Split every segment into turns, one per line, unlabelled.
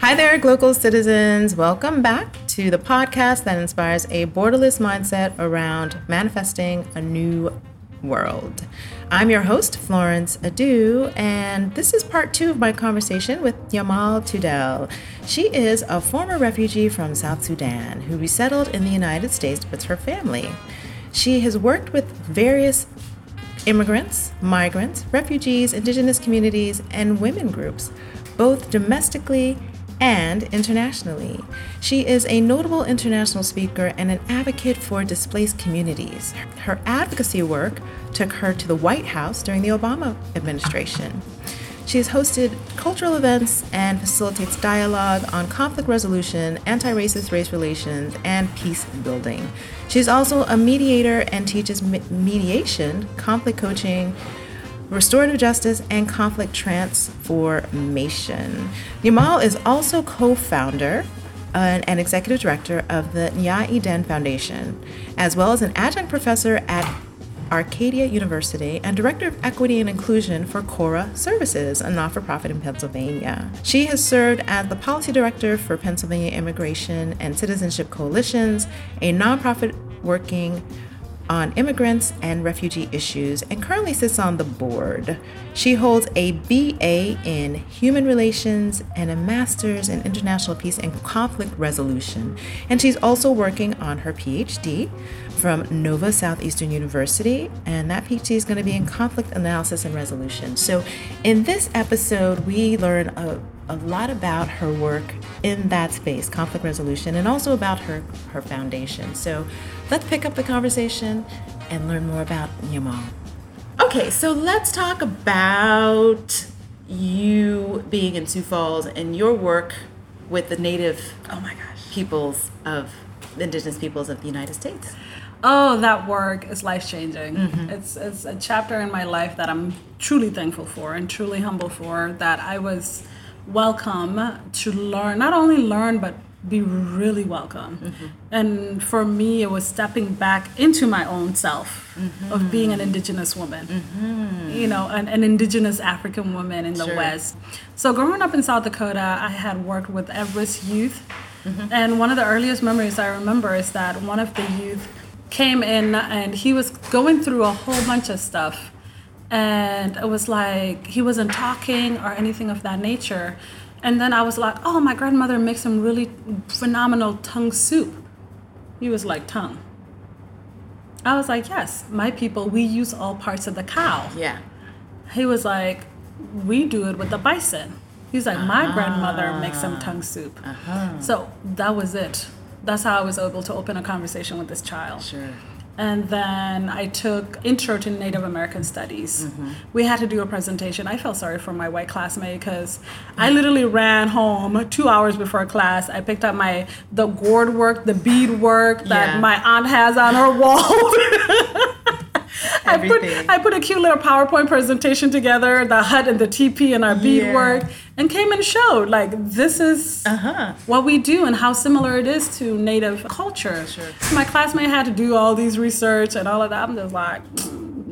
Hi there, Global citizens. Welcome back to the podcast that inspires a borderless mindset around manifesting a new world. I'm your host, Florence Adu, and this is part two of my conversation with Nyamal Tutdel. She is a former refugee from South Sudan who resettled in the United States with her family. She has worked with various immigrants, migrants, refugees, indigenous communities, and women groups, both domestically and internationally. She is a notable international speaker and an advocate for displaced communities. Her advocacy work took her to the White House during the Obama administration. She has hosted cultural events and facilitates dialogue on conflict resolution, anti racist race relations, and peace building. She's also a mediator and teaches mediation, conflict coaching, restorative justice, and conflict transformation. Nyamal is also co founder uh, and executive director of the Nya Eden Foundation, as well as an adjunct professor at Arcadia University and Director of Equity and Inclusion for Cora Services, a not for profit in Pennsylvania. She has served as the Policy Director for Pennsylvania Immigration and Citizenship Coalitions, a nonprofit working on immigrants and refugee issues and currently sits on the board. She holds a BA in Human Relations and a Master's in International Peace and Conflict Resolution. And she's also working on her PhD from Nova Southeastern University, and that PhD is going to be in conflict analysis and resolution. So, in this episode, we learn a a lot about her work in that space, conflict resolution, and also about her, her foundation. So let's pick up the conversation and learn more about Nyamal. Okay, so let's talk about you being in Sioux Falls and your work with the native
oh my gosh
peoples of the indigenous peoples of the United States.
Oh, that work is life changing. Mm-hmm. It's it's a chapter in my life that I'm truly thankful for and truly humble for that I was welcome to learn, not only learn, but be really welcome. Mm-hmm. And for me, it was stepping back into my own self mm-hmm. of being an Indigenous woman, mm-hmm. you know, an, an, Indigenous African woman in the sure. West. So, growing up in South Dakota, I had worked with Everest youth. Mm-hmm. And one of the earliest memories I remember is that one of the youth came in and he was going through a whole bunch of stuff and it was like he wasn't talking or anything of that nature. And then i was like oh my grandmother makes some really phenomenal tongue soup. He was like tongue. I was like yes my people we use all parts of the cow.
Yeah.
He was like we do it with the bison. He's like my uh-huh. grandmother makes some tongue soup. Uh-huh. so that was it. That's how i was able to open a conversation with this child.
Sure
and then I took intro to Native American Studies. Mm-hmm. We had to do a presentation. I felt sorry for my white classmate because I literally ran home two hours before class. I picked up my the gourd work, the bead work that yeah. my aunt has on her wall. I put I put a cute little PowerPoint presentation together, the hut and the teepee and our beadwork, yeah. and came and showed like this is uh-huh. what we do and how similar it is to native culture.
Sure.
My classmate had to do all these research and all of that. I'm just like,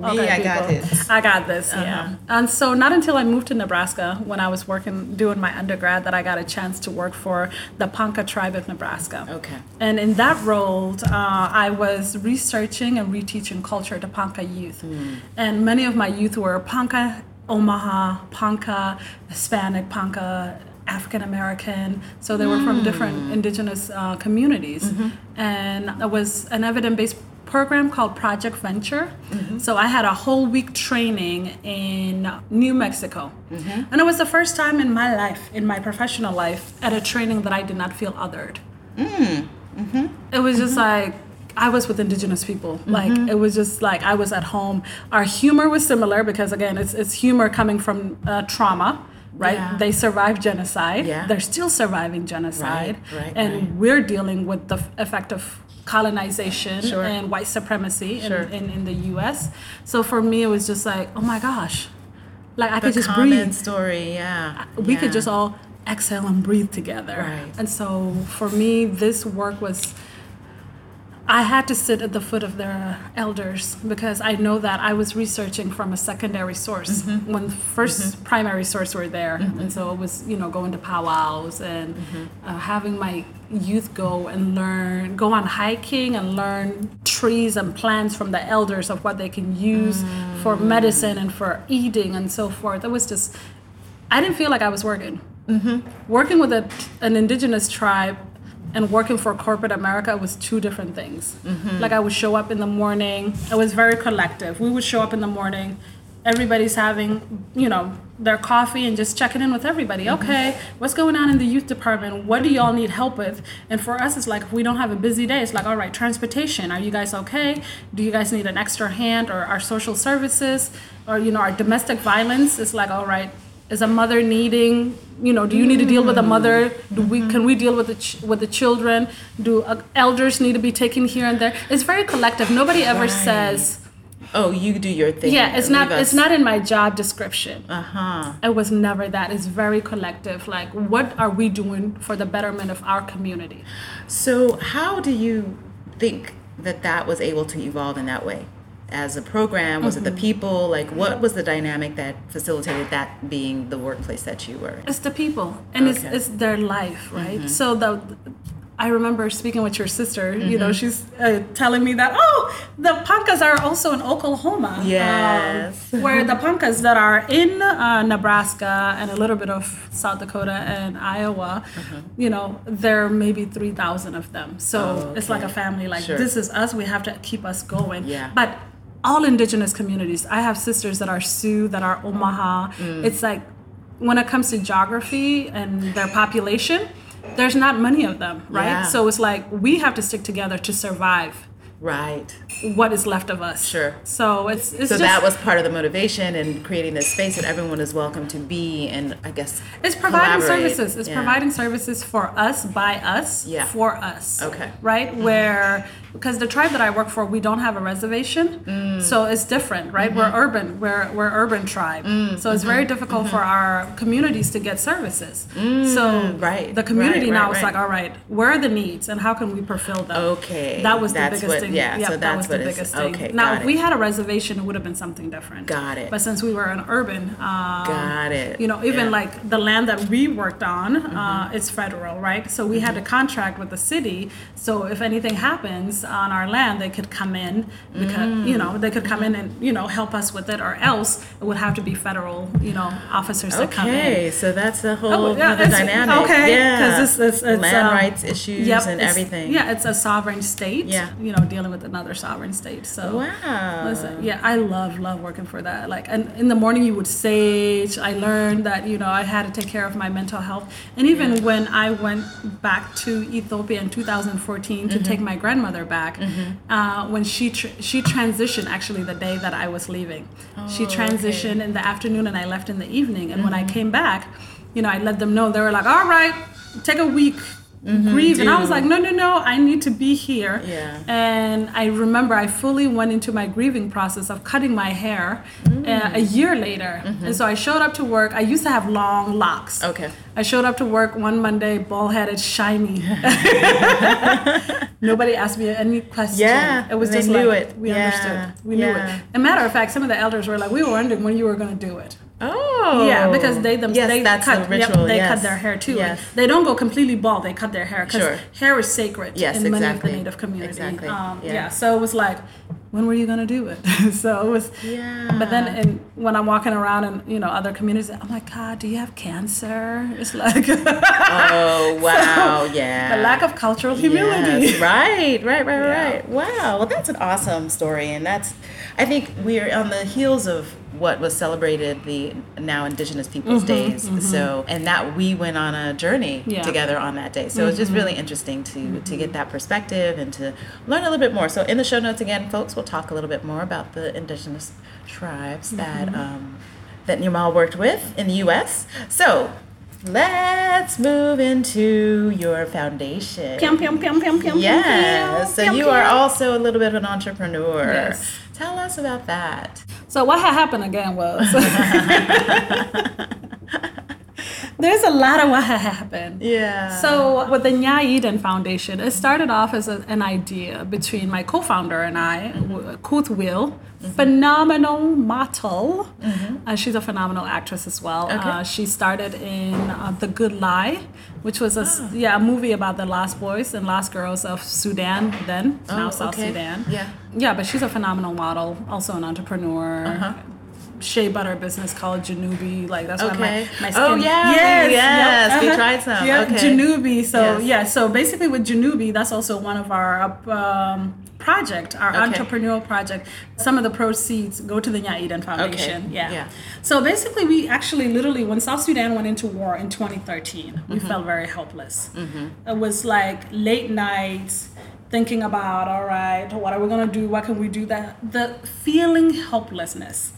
me, okay, I people. got this.
I got this, uh-huh. yeah. And so, not until I moved to Nebraska when I was working, doing my undergrad, that I got a chance to work for the Ponca tribe of Nebraska.
Okay.
And in that role, uh, I was researching and reteaching culture to Ponca youth. Mm. And many of my youth were Ponca, Omaha, Ponca, Hispanic, Ponca, African American, so they were mm. from different hmm. indigenous uh, communities. Mm-hmm. And it was an evidence based program called Project Venture. Mm-hmm. So I had a whole week training in New Mexico. Mm-hmm. And it was the first time in my life, in my professional life, at a training that I did not feel othered. Mm. Mm-hmm. It was just mm-hmm. like, I was with indigenous people. Like mm-hmm. it was just like I was at home. Our humor was similar because again, it's it's humor coming from uh, trauma right? Yeah. They survived genocide.
Yeah.
They're still surviving genocide.
Right, right,
and
right.
we're dealing with the effect of colonization sure. and white supremacy sure. in, in, in, the US. So for me, it was just like, oh my gosh, like I
the
could just breathe.
story, yeah.
We
yeah.
could just all exhale and breathe together.
Right.
And so for me, this work was. I had to sit at the foot of their elders because I know that I was researching from a secondary source
Mm-hmm.
when the 1st primary source were there, and so it was you know going to powwows and
Mm-hmm.
uh, having my youth go and learn, go on hiking and learn trees and plants from the elders of what they can use for
Mm.
medicine and for eating and so forth. It was just I didn't feel like I was working. Working with a, an indigenous tribe and working for corporate America was two different things. Mm-hmm. Like I would show up in the morning. It was very collective. We would show up in the morning. Everybody's having, you know, their coffee and just checking in with everybody. Mm-hmm. Okay, what's going on in the youth department? What do y'all need help with? And for us, it's like if we don't have a busy day, it's like, all right, transportation. Are you guys okay? Do you guys need an extra hand or our social services or you know our domestic violence? It's like, all right, is a mother needing you know do you need to deal with a mother? Do we can we deal with the ch- with the children? Do uh, elders need to be taken here and there? It's very collective. Nobody ever
Right.
says
Oh, you do your thing.
yeah it's not
Leave
it's not in my job description.
Uh huh.
it was never that. It's very collective. Like what are we doing for the betterment of our community?
So, how do you think that that was able to evolve in that way? As a program, was it
Mm-hmm.
the people? Like, what was the dynamic that facilitated that being the workplace that you were?
It's the people, and it's,
Okay. Mm-hmm.
it's their life, right? So the, I remember speaking with your sister. You know,
Mm-hmm.
she's uh, telling me that oh, the Poncas are also in Oklahoma. um,
Yes.
where the Poncas that are in uh, Nebraska and a little bit of South Dakota and Iowa,
Mm-hmm.
you know, there may be three thousand of them. So
Oh,
it's like a family. Like
Sure.
this is us. We have to keep us going.
Yeah.
But all indigenous communities. I have sisters that are Sioux, that are Omaha.
Mm.
It's like when it comes to geography and their population, there's not many of them, right?
Yeah.
So it's like we have to stick together to survive
Right.
what is left of us.
Sure.
So it's it's
So
just
that was part of the motivation in creating this space that everyone is welcome to be and I guess
it's providing services. It's
Yeah.
providing services for us, by us,
Yeah.
for us.
Okay.
Right? Where because the tribe that I work for, we don't have a reservation.
Mm.
So it's different, right? We're
Mm-hmm.
urban. We're we're urban tribe. So it's very difficult for our communities to get services. so
Mm, right,
the community
right,
now
right,
is like, all right, where are the needs and how can we fulfill them?
Okay,
That was the biggest
what-
thing.
yeah,
Yep,
so
that was the biggest thing.
okay,
now if
it.
we had a reservation, it would have been something different.
Got it.
But since we were an urban, um,
Got it.
You know, even
Yeah.
like the land that we worked on, uh, it's federal, right? So we had a contract with the city. So if anything happens on our land, they could come in because you know they could come in and you know help us with it, or else it would have to be federal, you know, officers that come in.
Okay, so that's the whole
Oh, yeah,
dynamic.
okay,
yeah.
'cause it's- it's- it's,
land
um,
rights issues
Yep,
and everything.
Yeah, it's a sovereign state.
Yeah.
you know, dealing with another sovereign state. So
Wow.
Listen, yeah, I love love working for that. Like, and in the morning you would sage. I learned that you know I had to take care of my mental health, and even when I went back to Ethiopia in 2014 to take my grandmother back, uh, when she tr- she transitioned actually the day that I was leaving, she transitioned in the afternoon and I left in the evening. And when I came back, you know, I let them know. They were like, "All right, take a week." Mm-hmm. Grieve and I was like, no, no, no, I need to be here.
Yeah.
And I remember I fully went into my grieving process of cutting my hair uh, mm. a year later. Mm-hmm. And so I showed up to work. I used to have long locks.
Okay.
I showed up to work one Monday, bald headed, shiny. Nobody asked me any question.
Yeah,
It was
they
just
knew
like,
it.
we
Yeah,
understood. We knew
yeah.
it. A matter of fact, some of the elders were like, we were wondering when you were going to do it.
Oh.
Yeah, because they themselves
yes,
they
that's
cut
ritual.
Yep, they
yes.
cut their hair too.
Yes.
They don't go completely bald. They cut their hair because
Sure.
hair is sacred
Yes,
in many of the Native communities.
Exactly.
Um,
Yeah.
yeah. So it was like, when were you gonna do it? so it was.
Yeah.
But then, and when I'm walking around in you know other communities, I'm like, God, do you have cancer? It's like
Oh wow! Yeah.
the lack of cultural humility.
Right, right, right,
Yeah.
right. Wow. Well, that's an awesome story, and that's. I think we're on the heels of what was celebrated the now Indigenous Peoples Days. So, and that we went on a journey
Mm-hmm, Yeah. Mm-hmm.
together on that day. So it's just really interesting to to get that perspective and to learn a little bit more. So in the show notes again, folks, we'll talk a little bit more about the Indigenous tribes that
Mm-hmm.
um, that Nyamal worked with in the U.S. So. Let's move into your foundation.
Pium, pium, pium, pium, pium,
Yes.
pium,
So
pium,
you
pium.
are also a little bit of an entrepreneur.
Yes.
Tell us about that.
So what had happened again was there's a lot of what happened.
Yeah.
So with the Nya Eden Foundation, it started off as a, an idea between my co-founder and I, mm Kuoth Wiel, phenomenal model. Uh, she's a phenomenal actress as well.
Okay.
Uh, she started in uh, The Good Lie, which was a s- yeah a movie about the lost boys and lost girls of Sudan then now
Oh,
South
okay.
Sudan.
Yeah.
Yeah, but she's a phenomenal model, also an entrepreneur.
Uh-huh.
Shea butter business called Janubi, like that's
Okay.
my, my skin.
Oh, yeah. Yes, we tried some.
Yeah,
Okay.
Janubi. So
Yes.
yeah, so basically with Janubi, that's also one of our um, project, our
Okay.
entrepreneurial project. Some of the proceeds go to the Nya Eden Foundation.
Okay.
Yeah.
Yeah.
So basically, we actually literally when South Sudan went into war in 2013, we
Mm-hmm.
felt very helpless. It was like late nights. Thinking about, all right, what are we gonna do? What can we do? That the feeling helplessness.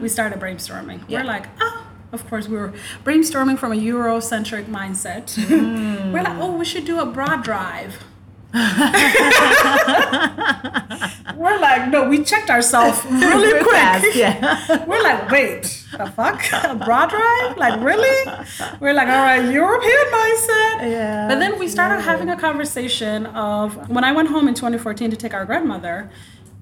We started brainstorming.
Mm. Yeah.
We're like, oh, of course, we were brainstorming from a Eurocentric mindset.
Mm.
we're like, oh, we should do a broad drive. we're like, no, we checked ourselves really quick.
fast, yeah.
We're like, wait, the fuck? A broad drive? Like, really? We're like, all right, European mindset.
Yeah,
But then we started
yeah.
having a conversation of when I went home in 2014 to take our grandmother.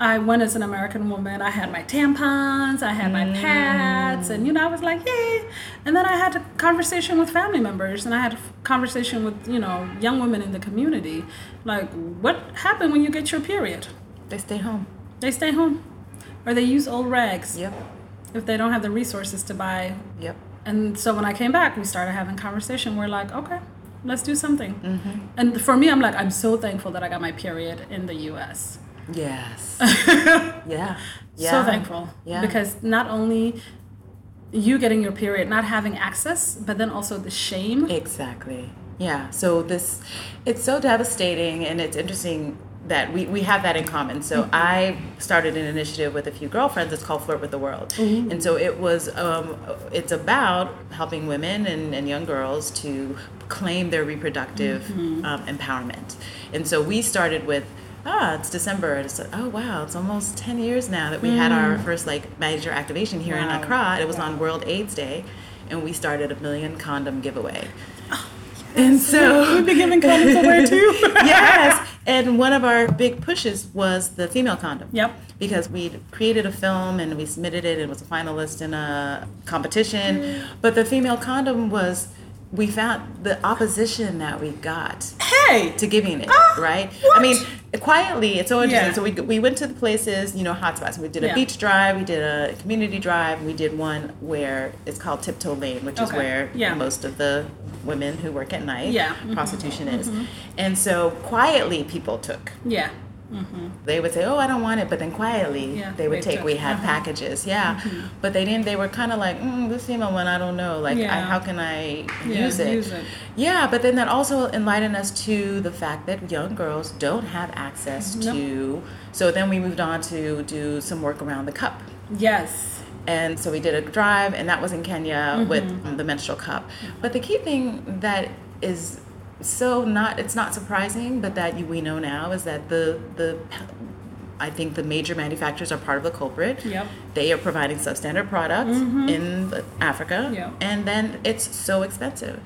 I went as an American woman. I had my tampons, I had my pads, and you know, I was like, yay. And then I had a conversation with family members, and I had a conversation with you know young women in the community, like, what happened when you get your period?
They stay home.
They stay home, or they use old rags
Yep.
if they don't have the resources to buy.
Yep.
And so when I came back, we started having conversation. We're like, okay, let's do something.
Mm-hmm.
And for me, I'm like, I'm so thankful that I got my period in the U.S.
Yes. yeah. Yeah.
So thankful.
Yeah.
Because not only you getting your period, not having access, but then also the shame.
Exactly. Yeah. So this, it's so devastating, and it's interesting that we, we have that in common. So I started an initiative with a few girlfriends. It's called Flirt with the World, and so it was um, it's about helping women and, and young girls to claim their reproductive um, empowerment. And so we started with. Ah, it's December. It's oh wow, it's almost ten years now that we had our first like major activation here
Wow.
in Accra. It was on World AIDS Day, and we started a million condom giveaway. And so
We've been giving condoms away too.
yes. And one of our big pushes was the female condom.
Yep.
Because we created a film and we submitted it and was a finalist in a competition. But the female condom was, we found the opposition that we got
Hey.
to giving it,
Ah,
right?
what?
I mean, quietly, it's so interesting.
Yeah.
So we, we went to the places, you know, hotspots. We did a
Yeah.
beach drive, we did a community drive, we did one where it's called Tiptoe Lane, which is where
Yeah.
most of the women who work at night,
Yeah. Mhm.
prostitution is. And so quietly, people took.
Yeah.
They would say, "Oh, I don't want it," but then quietly
Yeah,
they would take. We had
Uh-huh.
packages, yeah, but they didn't. They were kind of like, mm, "This female one, I don't know. Like, I, how can I
Yeah,
use it?"
use it.
Yeah, but then that also enlightened us to the fact that young girls don't have access
Nope.
to. So then we moved on to do some work around the cup.
Yes.
And so we did a drive, and that was in Kenya
Mm-hmm.
with the menstrual cup. But the key thing that is so not it's not surprising, but that we know now is that the the I think the major manufacturers are part of the culprit.
Yep.
They are providing substandard products in Africa,
Yep.
and then it's so expensive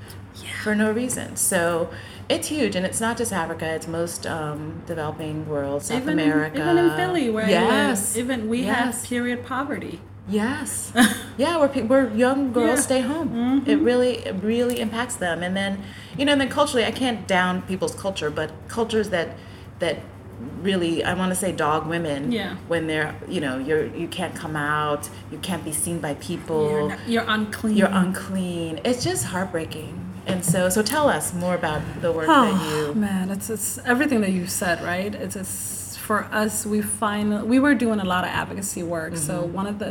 for no reason. So it's huge, and it's not just Africa; it's most um, developing world, South
even
America,
even in Philly, where
yes,
I live, even we
yes.
have period poverty.
Yes. yeah, where, pe- where young girls
Yeah. Mm-hmm.
stay home. It really, it really impacts them. And then, you know, and then culturally, I can't down people's culture, but cultures that, that really, I want to say dog women.
Yeah.
When they're, you know, you're, you can't come out, you can't be seen by people,
You're, not, you're unclean.
you're unclean. It's just heartbreaking. And so, so tell us more about the work
Oh
that you.
man, it's it's everything that you said, right? It's, it's for us. We find we were doing a lot of advocacy work. So
Mm-hmm.
one of the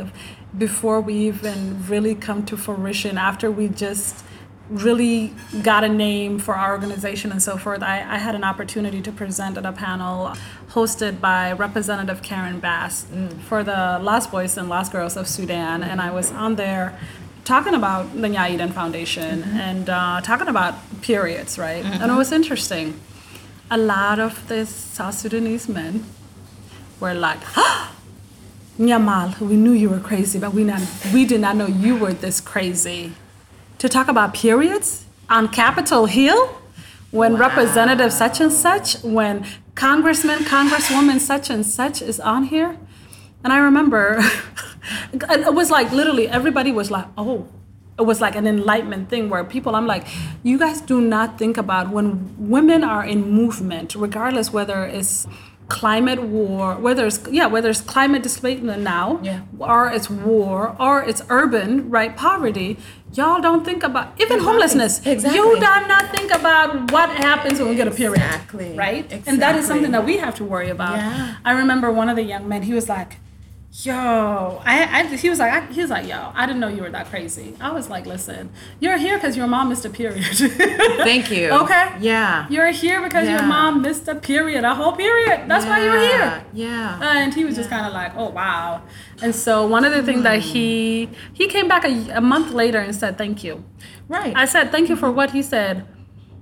before we even really come to fruition, after we just really got a name for our organization and so forth, I, I had an opportunity to present at a panel hosted by Representative Karen Bass
Mm.
for the Lost Boys and Lost Girls of Sudan, and I was on there talking about the Nya Eden Foundation
Mm-hmm.
and uh, talking about periods, right? And it was interesting. A lot of the South Sudanese men were like, Nyamal, we knew you were crazy, but we, not, we did not know you were this crazy. To talk about periods on Capitol Hill when Representative such and such, when Congressman, Congresswoman such and such is on here. And I remember it was like literally everybody was like, oh, it was like an enlightenment thing where people i'm like you guys do not think about when women are in movement regardless whether it's climate war whether it's yeah whether it's climate displacement now
Yeah.
or it's war or it's urban right poverty y'all don't think about even homelessness
Exactly.
you do not think about what happens when we get a period
Exactly.
right exactly. and that is something that we have to worry about
Yeah.
i remember one of the young men he was like yo I, I he was like I, he was like yo i didn't know you were that crazy. I was like listen you're here because your mom missed a period.
Thank you.
okay?
Yeah.
you're here because your mom missed a period a whole period. That's why you're here.
Yeah.
and he was just kind of like oh wow. And so one of the things that he he came back a, a month later and said thank you.
Right.
I said, thank you for what he said,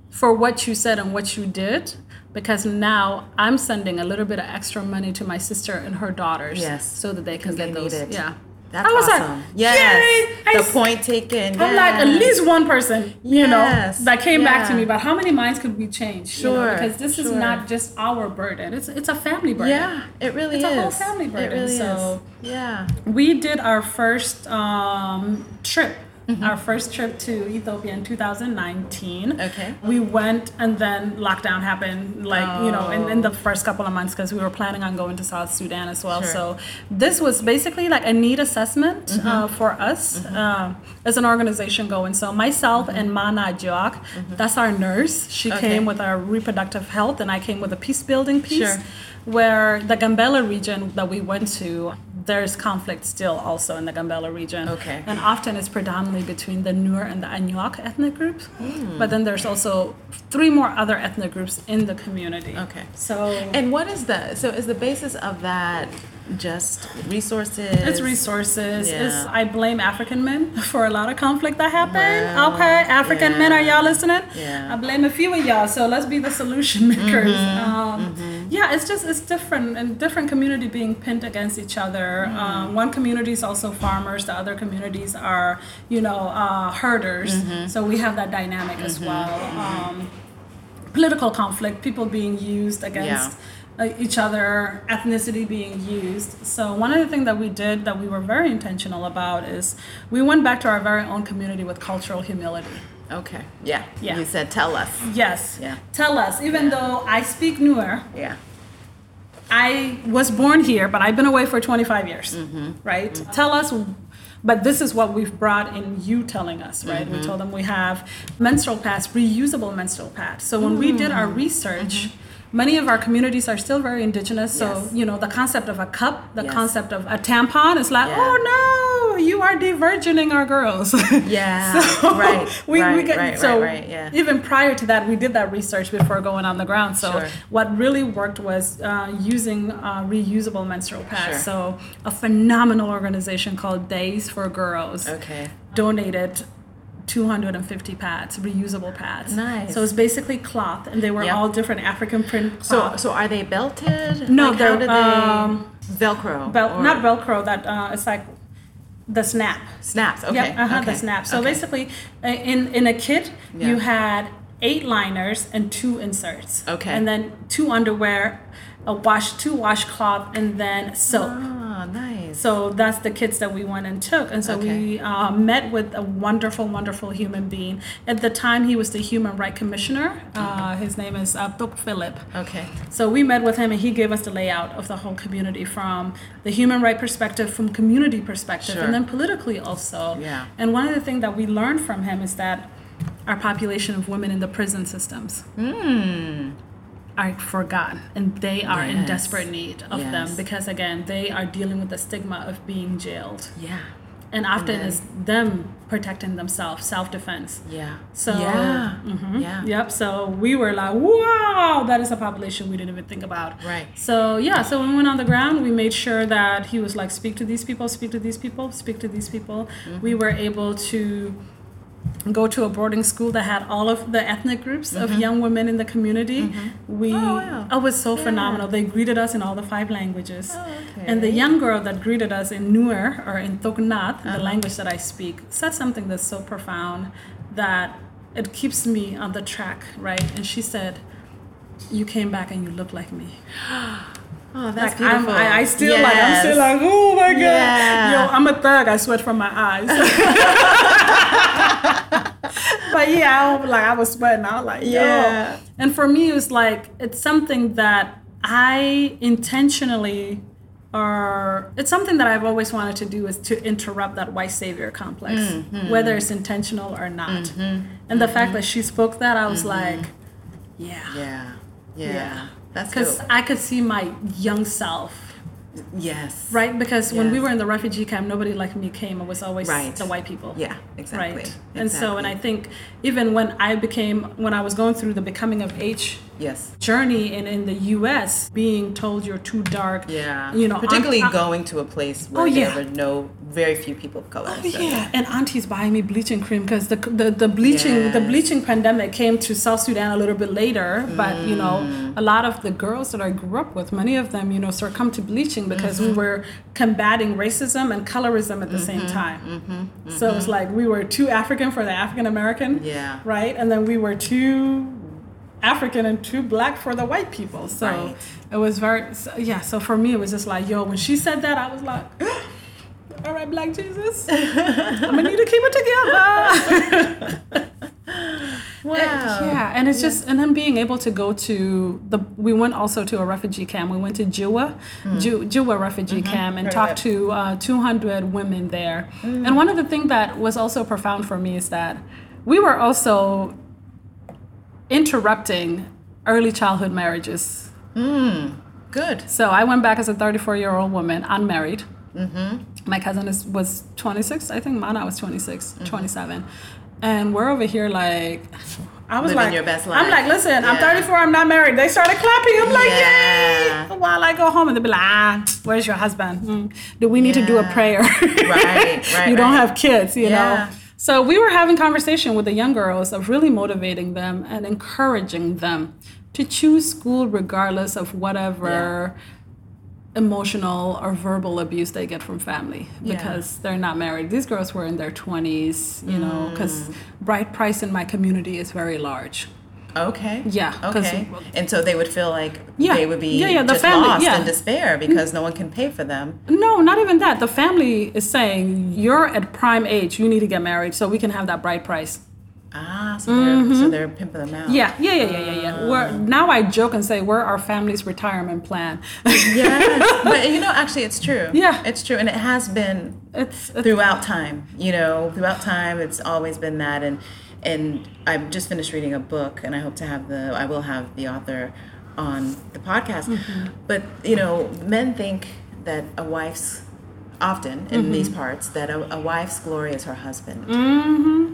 for what you said and what you did, because now I'm sending a little bit of extra money to my sister and her daughters.
Yes.
So that they can get
they
those. Yeah.
That's
I was
awesome.
yay!
yes.
I
the
s-
point taken.
I'm like, at least one person, you know, that came back to me. But how many minds could we change? you know,
Sure,
because this is not just our burden. It's it's a family burden.
Yeah, it really
It's
is.
a whole family
It
burden,
really
so-
is. Yeah.
we did our first um, trip
Mm-hmm.
our first trip to ethiopia in 2019
Okay.
we went and then lockdown happened like you know in, in the first couple of months because we were planning on going to south sudan as well
Sure.
so this was basically like a need assessment
Mm-hmm.
uh, for us uh, as an organization going so myself and mana Joak, that's our nurse she
Mm-hmm. Okay.
came with our reproductive health and i came with a peace building piece
Sure.
where the Gambela region that we went to, there's conflict still also in the Gambela region.
Okay.
And often it's predominantly between the Nuer and the Anuak ethnic groups.
Hmm.
But then there's also three more other ethnic groups in the community.
Okay.
So
And what is the so is the basis of that just resources?
it's resources.
Yeah.
It's, I blame African men for a lot of conflict that happened.
Wow.
okay, African men, are y'all listening?
Yeah.
I blame a few of y'all. So let's be the solution makers.
Mm-hmm.
Um, Yeah, it's just it's different and different community being pinned against each other.
Mm-hmm.
Um, one community is also farmers. The other communities are you know uh, herders.
Mm-hmm.
So we have that dynamic as well. Um, political conflict, people being used against uh, Uh, each other, ethnicity being used. So one of the things that we did that we were very intentional about is we went back to our very own community with cultural humility.
Okay. Yeah.
Yeah.
You said tell us.
Yes.
Yeah.
Tell us, even though I speak Nuer,
Yeah.
I was born here, but I've been away for 25 years, mm-hmm. Mm-hmm. right? Tell us, but this is what we've brought in you telling us, right? We mm-hmm. told them we have menstrual pads, reusable menstrual pads. So when we did our research, many of our communities are still very indigenous. So,
Yes.
you know, the concept of a cup, the
Yes.
concept of a tampon is like,
Yeah.
oh no, you are diverging our girls.
Yeah.
So
right.
we,
right,
we get,
right,
so
right, right, yeah.
even prior to that, we did that research before going on the ground. So
Sure.
what really worked was uh, using uh, reusable menstrual pads.
Sure.
So a phenomenal organization called Days for Girls
Okay.
donated 250 pads, reusable pads.
Nice.
So it's basically cloth, and they were
Yep.
all different African print
So
cloth.
so are they belted?
No,
Like,
they're,
they
um,
Velcro.
Bel- not Velcro. That uh, it's like the snap.
snaps. Okay.
Yep, uh-huh,
okay.
the snap. So
okay.
basically, uh, in in a kit,
Yeah.
you had eight liners and two inserts.
Okay.
And then two underwear, a wash, two washcloth, and then silk.
Ah, nice.
So that's the kits that we went and took. And so we uh, met with a wonderful, wonderful human being. At the time, he was the Human Rights Commissioner. Uh, his name is uh, Tuk Philip.
Okay.
So we met with him and he gave us the layout of the whole community from the human right perspective, from community perspective,
Sure.
and then politically also.
Yeah.
And one of the things that we learned from him is that our population of women in the prison systems are forgotten and they are in
Hmm.
Desperate need of them because again they are dealing with the stigma of being jailed
Yeah.
and often
then-
it's them protecting themselves self-defense
Yeah.
so
yeah.
mhm.
Yeah.
Yep. So we were like, wow, that is a population we didn't even think about.
Right.
So yeah. So when we went on the ground, we made sure that he was like, speak to these people, speak to these people, speak to these people.
Mm-hmm.
We were able to go to a boarding school that had all of the ethnic groups of young women in the community. We
Mm-hmm. Oh, wow.
oh, it was so phenomenal. They greeted us in all the five languages.
Oh, okay.
And the young girl that greeted us in Nuer or in Tognat,
Uh-huh.
the language that I speak, said something that's so profound that it keeps me on the track, right? And she said, "You came back and you look like me."
Oh, that's
Like I'm,
beautiful.
I, I still like I'm still like oh my god,
Yeah.
yo, I'm a thug. I sweat from my eyes. but yeah, I, was like I was sweating. I was like, yo.
Yeah.
And for me, it was like it's something that I intentionally, or it's something that I've always wanted to do is to interrupt that white savior complex,
Mm-hmm.
whether it's intentional or not. Mm-hmm. And the fact mm-hmm. that she spoke that, I was mm-hmm. like, yeah,
Yeah. Yeah.
Yeah.
That's
because. I could see my young self
Yes.
Right, because when we were in the refugee camp, nobody like me came. It was always
Right.
the white people.
Yeah, exactly.
Right. And so, and I think even when I became, when I was going through the becoming of age
Yes.
journey in, in the U.S., being told you're too dark.
Yeah.
You know,
particularly
aunt-
going to a place where
Oh, yeah.
there were no, very few people of color.
Oh,
so-
yeah, and aunties buying me bleaching cream because the, the the bleaching the bleaching pandemic came to South Sudan a little bit later. But you know,
Mm.
a lot of the girls that I grew up with, many of them, you know, succumbed to bleaching because
Mm-hmm.
we were combating racism and colorism at the same
Mm-hmm.
time. So it's like we were too African for the African American,
Yeah.
right, and then we were too African and too black for the white people. So
Right.
it was very so, yeah. So for me, it was just like yo, when she said that, I was like. All right, Black Jesus. I'm gonna need to keep it together.
Wow.
yeah, and it's just and then being able to go to the we went also to a refugee camp. We went to Jua, Ju, Jua refugee mm-hmm. camp, and
Heard
talked to uh, 200 women there. Mm. And one of the things that was also profound for me is that we were also interrupting early childhood marriages.
Good.
So I went back as a 34 year old woman, unmarried. My cousin is, was 26, I think Mana was 26, 27. And we're over here like, I was
Living
like,
your best life.
I'm like, listen, I'm 34, I'm not married. They started clapping. I'm like,
Yeah.
yay. While I go home and they'll be like, ah, where's your husband? Mm. Do we need to do a prayer?
Right, right,
you don't have kids, you
Yeah.
know? So we were having conversation with the young girls of really motivating them and encouraging them to choose school regardless of whatever emotional or verbal abuse they get from family
Yeah.
because they're not married. These girls were in their 20s, you know, because
Mm.
bride price in my community is very large.
Okay.
Yeah.
Okay. And so they would feel like
Yeah.
they would be
Yeah, yeah, the
just
family,
lost
yeah.
in despair because no one can pay for them.
No, not even that. The family is saying you're at prime age, you need to get married so we can have that bride price.
Ah, so they're so they're pimping them out.
Mm-hmm. Yeah, yeah, yeah, yeah, yeah, yeah. We're now I joke and say we're our family's retirement plan.
Yes. but you know, actually, it's true.
Yeah.
It's true, and it has been
it's, it's
throughout time. You know, throughout time, it's always been that. And and I've just finished reading a book, and I hope to have the I will have the author on the podcast.
Mm-hmm.
But you know, men think that a wife's often in these
Mm-hmm.
parts that a, a wife's glory is her husband,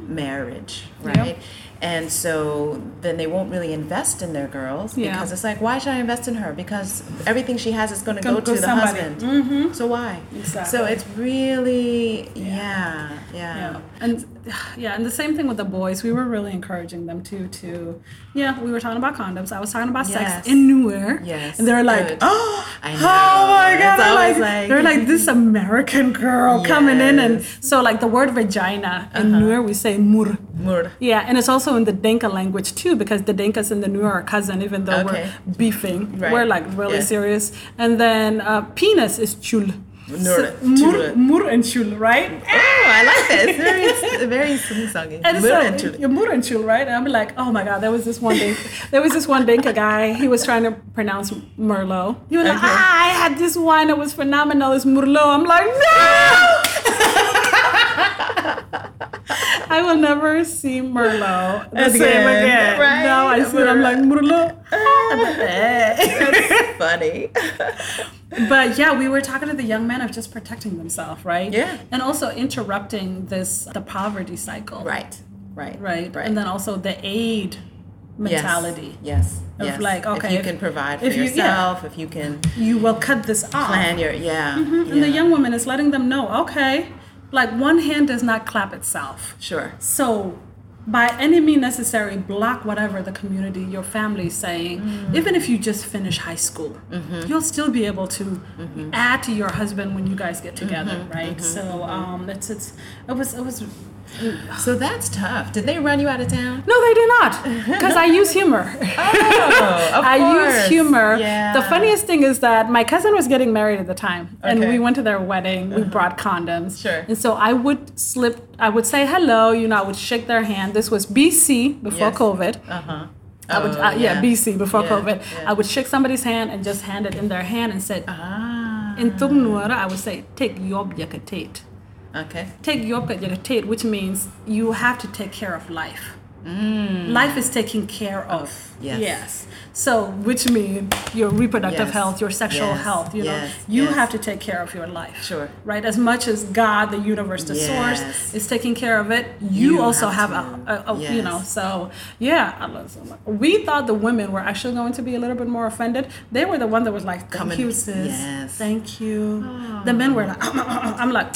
marriage,
Yep.
right? And so then they won't really invest in their girls
Yeah.
because it's like, why should I invest in her? Because everything she has is going to go to the
somebody.
husband. So why?
Exactly.
So it's really, yeah, yeah.
yeah. And yeah, and the same thing with the boys. We were really encouraging them too to yeah, we were talking about condoms. I was talking about
Yes.
sex in Nuer.
Yes,
And they're like,
good.
Oh,
I
oh my god. They're like,
like-
they're like this American girl coming in and so like the word vagina in
Uh-huh.
Nuer we say mur.
Mur.
Yeah, and it's also in the Dinka language too, because the Dinkas and the Nuer are cousin, even though
Okay.
we're beefing.
Right.
We're like really
Yeah.
serious. And then uh, penis is chul.
Nur-
mur, mur and chul, right?
Oh, I like that. It's very, very sing-songy.
And
Mur and
you're mur and chul, right? And I'm like, oh my god, there was this one day, there was this one Dinka guy. He was trying to pronounce Merlot. He was like, ah, I had this wine that was phenomenal. It's Merlot. I'm like, no. I will never see Merlot the same
Again,
again.
right?
Now I see it, I'm like Merlot.
That's funny.
but yeah, we were talking to the young men of just protecting themselves, right?
Yeah.
And also interrupting this the poverty cycle.
right, right,
Right.
right.
And then also the aid mentality.
Yes, yes.
Of
yes.
like, okay,
if you
if-
can provide for
if you- yeah.
yourself, if you can
You will cut this off.
plan your, yeah, mm-hmm.
And the young woman is letting them know, okay, like one hand does not clap itself.
Sure.
So, by any means necessary, block whatever the community, your family is saying.
Mm-hmm.
Even if you just finish high school, you'll still be able to
Mm-hmm.
add to your husband when you guys get together, right? So,
mm-hmm.
um, it's it's it was it was.
So that's tough. Did they run you out of town?
No, they did not, because I use humor.
Oh, of
I
course.
use humor.
Yeah.
The funniest thing is that my cousin was getting married at the time, and
Okay.
we went to their wedding. We brought condoms.
Sure.
And so I would slip. I would say hello. You know, I would shake their hand. This was BC before
Yes.
COVID.
Uh huh.
I would, uh, yeah. BC before
Yeah,
COVID.
yeah.
I would shake somebody's hand and just hand it in their hand and said,
Ah.
in Tumnuara, I would say, take yob yakatate.
Okay.
Take yob yakatate, which means you have to take care of life. Life is taken care of.
Mm. yes.
Yes. So, which means your reproductive
Yes.
health, your sexual
Yes.
health, you know, you have to take care of your life.
Sure.
Right? As much as God, the universe, the source, is taking care of it, you,
You
also
have
have, a, a, a you know, so yeah. I love so much. We thought the women were actually going to be a little bit more offended. They were the one that was like, thank
Coming-
you, sis.
yes.
Thank you. The men were like, I'm like,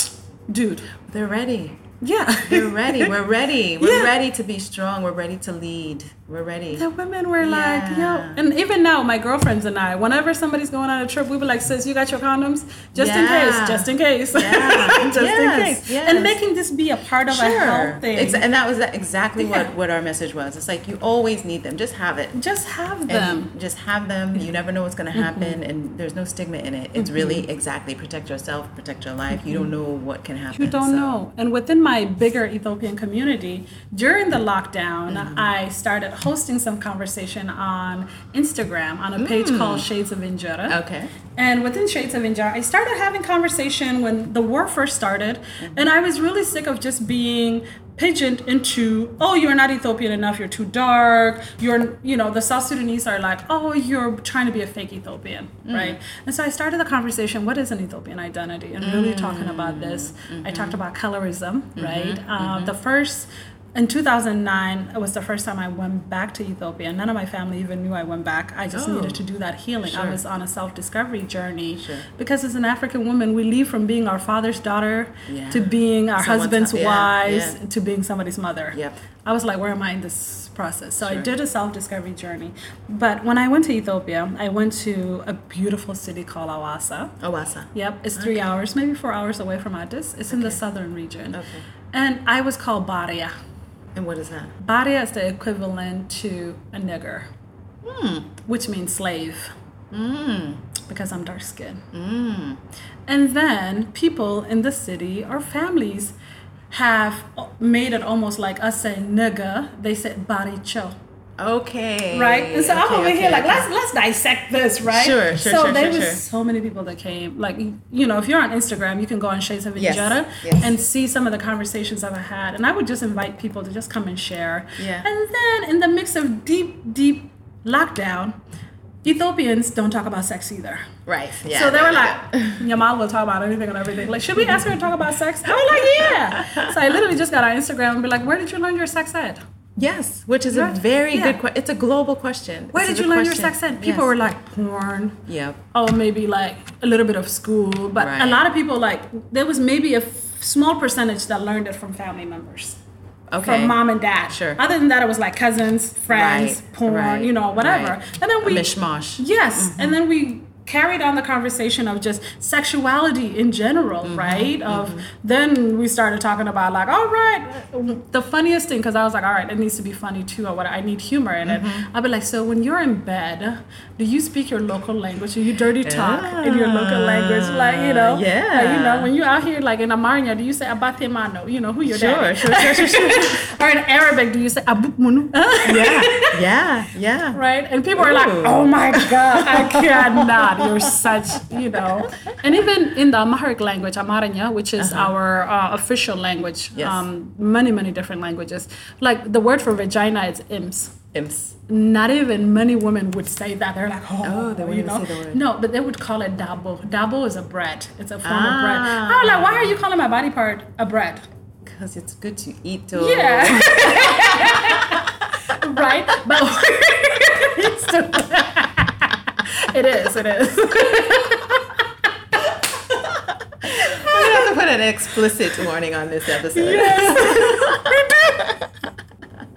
dude,
They're ready.
yeah.
They're ready. We're ready. We're
Yeah.
ready to be strong. We're ready to lead. We're ready.
The women were like, yo, and even now, my girlfriends and I, whenever somebody's going on a trip, we were like, sis, you got your condoms? Just in case, just in case.
Yeah.
just in case.
yes.
And making this be a part of a health thing.
Ex- and that was exactly
Yeah.
what, what our message was. It's like you always need them. Just have it.
just have
And
them.
just have them. You never know what's going to
Mm-hmm.
happen, and there's no stigma in it. It's really exactly protect yourself, protect your life. You don't know what can happen.
Mm-hmm. You don't
so-
know. And within my bigger Ethiopian community, during the lockdown,
Mm-hmm.
I started hosting some conversation on Instagram on a page called Shades of Injera.
Mm. Okay.
And within Shades of Injera, I started having conversation when the war first started,
Mm-hmm.
and I was really sick of just being pigeoned into, oh, you're not Ethiopian enough, you're too dark, you're, you know, the South Sudanese are like, oh, you're trying to be a fake Ethiopian,
Mm.
right? And so I started the conversation, what is an Ethiopian identity? And really talking about this. I talked about colorism, right? Uh, the first, in 2009, it was the first time I went back to Ethiopia. None of my family even knew I went back. I just
Oh.
needed to do that healing. I was on a self discovery journey.
Sure.
Because as an African woman, we leave from being our father's daughter
Yeah.
to being our
Someone's-
husband's
yeah,
wives
yeah.
to being somebody's mother.
Yep.
I was like, where am I in this process? So I did a self discovery journey. But when I went to Ethiopia, I went to a beautiful city called Awasa.
Awasa.
Yep, it's three hours, maybe four hours away from Addis. It's in the southern region.
Okay.
And I was called Baria.
And what is that?
Baria is the equivalent to a nigger,
Hmm.
which means slave
Mm.
because I'm dark skinned.
Mm.
And then people in the city or families have made it almost like us saying nigger, they said baricho.
Okay.
Right? And so I'm
Okay,
over
okay,
here like, let's let's dissect this, right?
Sure, sure,
So
sure,
there
sure,
was
sure.
so many people that came. Like you know, if you're on Instagram, you can go on Shades of
Yes, yes.
and see some of the conversations that I had. And I would just invite people to just come and share.
Yeah.
And then in the mix of deep, deep lockdown, Ethiopians don't talk about sex either.
Right. Yeah.
so they were like, Nyamal will talk about anything and everything. Like, should we ask her to talk about sex? I was like, yeah. So I literally just got on Instagram and be like, where did you learn your sex ed?
Yes, which is a
Right.
very
Yeah.
good question. It's a global question.
Where did you
a
learn your
question.
sex ed? People
Yes.
were like, porn.
Yep.
Oh, maybe like a little bit of school. But a lot of people, like, there was maybe a f- small percentage that learned it from family members.
Okay.
From mom and dad.
Sure.
Other than that, it was like cousins, friends,
Right,
porn,
right,
you know, whatever.
right.
And then
A
we
mishmash.
Yes, mm-hmm. and then we carried on the conversation of just sexuality in general,
Mm-hmm,
right? Of then we started talking about like, all right, the funniest thing because I was like, all right, it needs to be funny too, or what I need humor in it.
Mm-hmm.
I'd be like, so when you're in bed, do you speak your local language? Do you dirty talk in your local language, like you know,
Yeah.
like, you know, when you're out here like in Amarna, do you say abate mano? You know who your
Sure,
dad?
sure, sure, sure, sure.
or in Arabic, do you say abuk munu?
yeah. Yeah. Yeah.
right? And people are like, "Oh my god, I cannot! You're such, you know." And even in the Amharic language, Amaranya, which is our uh, official language,
Yes.
um, many many different languages. Like the word for vagina is ims.
Imps.
Not even many women would say that. They're like, "Oh,
Oh, they wouldn't
you know."
say the word.
No, but they would call it dabo. Dabo is a bread. It's a form of bread.
Ah.
I was like, "Why are you calling my body part a bread?"
Because it's good to eat. Though.
Yeah. right? But it's still, it is, it is.
I have to put an explicit warning on this episode.
Yes.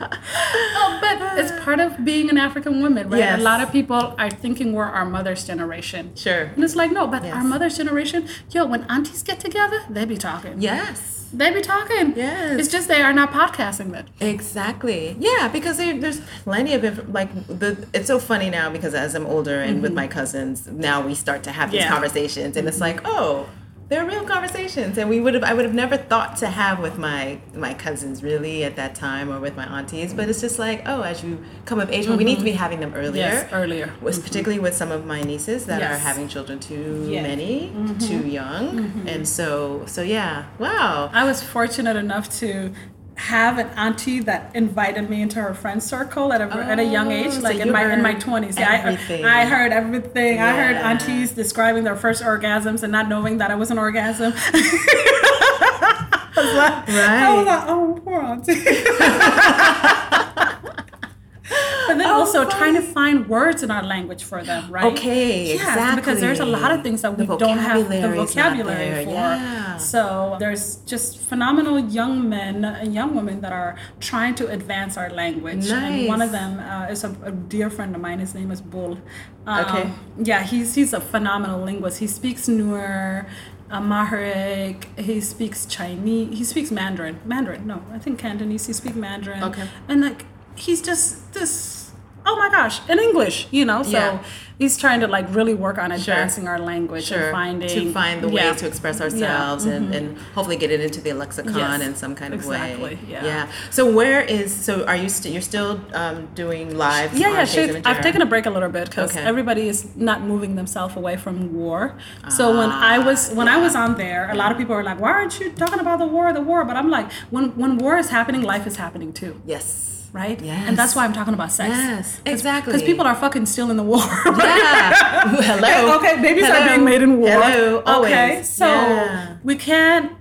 oh, but it's part of being an African woman, right?
Yes.
A lot of people are thinking we're our mother's generation.
Sure.
And it's like, no, but
Yes.
our mother's generation, yo, when aunties get together, they be talking.
Yes.
They be talking.
Yes.
It's just they are not podcasting then.
Exactly. Yeah, because there, there's plenty of inf- like the. It's so funny now because as I'm older and with mm-hmm. my cousins, now we start to have these
Yeah.
conversations, and it's like, oh, they're real conversations, and we would have. I would have never thought to have with my my cousins really at that time, or with my aunties. But it's just like, oh, as you come of age, but we need to mm-hmm. be having them earlier.
Yes, earlier.
Was mm-hmm. particularly with some of my nieces that are having children too
Yeah.
many, mm-hmm. too young, and so so yeah. Wow.
I was fortunate enough to have an auntie that invited me into her friend circle at a, at a young age,
Oh, so
like in my in my twenties. Yeah, I. I heard everything. I heard aunties describing their first orgasms and not knowing that it was an orgasm. I was like, I was like, oh, poor auntie. But then
Oh,
also trying to find words in our language for them, right?
Okay,
Yeah, because there's a lot of things that we don't have the vocabulary for.
yeah.
So there's just phenomenal young men and young women that are trying to advance our language. And one of them uh, is a, a dear friend of mine. His name is Bull. Um,
Okay.
Yeah, he's he's a phenomenal linguist. He speaks Nuer. Amharic, he speaks Chinese, he speaks Mandarin. Mandarin, no, I think Cantonese, he speaks Mandarin.
Okay.
And like, he's just this, oh my gosh, in English, you know? So
Yeah.
he's trying to like really work on advancing our language
Sure.
and finding.
to find the
yeah.
ways to express ourselves and, and hopefully get it into the lexicon
Yes,
in some kind of
exactly,
way.
yeah.
So where is so are you still you're still um, doing live?
Yeah, yeah, sure. I've taken a break a little bit because
Okay.
everybody is not moving themselves away from war. So when I was when I was on there, a lot of people were like, "Why aren't you talking about the war, the war?" But I'm like, when when war is happening, life is happening too,
Yes.
Right?
Yes.
And that's why I'm talking about sex.
Yes, exactly.
Because people are fucking still in the war.
Yeah. Hello.
okay, babies are
Hello.
being made in war.
Hello. Always.
Okay, so
Yeah.
we can't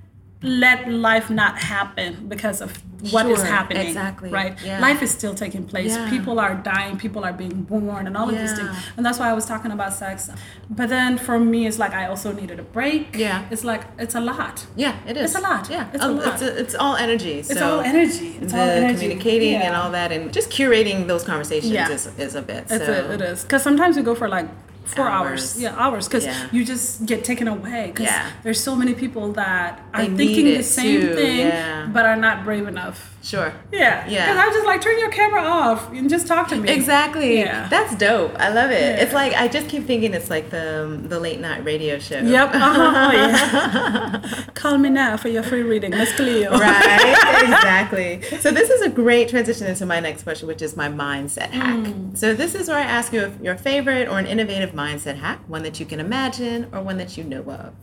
let life not happen because of what is
Sure,
happening.
exactly,
Right.
yeah.
Life is still taking place.
Yeah.
People are dying. People are being born, and all of these things. And that's why I was talking about sex. But then for me, it's like I also needed a break.
Yeah.
It's like it's a lot.
Yeah, it is.
It's a lot.
Yeah,
It's a
Oh,
lot.
It's, it's all energy.
It's all energy. It's all energy.
communicating and all that, and just curating those conversations is, is a bit.
It's a, it is. because sometimes we go for like four hours,
Hours.
yeah, hours, because
Yeah.
you just get taken away. Because
Yeah.
there's so many people that are
They
thinking the same
too,
thing,
yeah.
but are not brave enough.
Sure.
Yeah,
Yeah.
Because I was just like, turn your camera off and just talk to me.
Exactly.
Yeah.
That's dope. I love it. It's like I just keep thinking it's like the um, the late night radio show.
Yep. Uh-huh. yeah. Call me now for your free reading, Miss Cleo.
right exactly so this is a great transition into my next question which is my mindset hack
Mm.
so this is where i ask you if your favorite or an innovative mindset hack one that you can imagine or one that you know of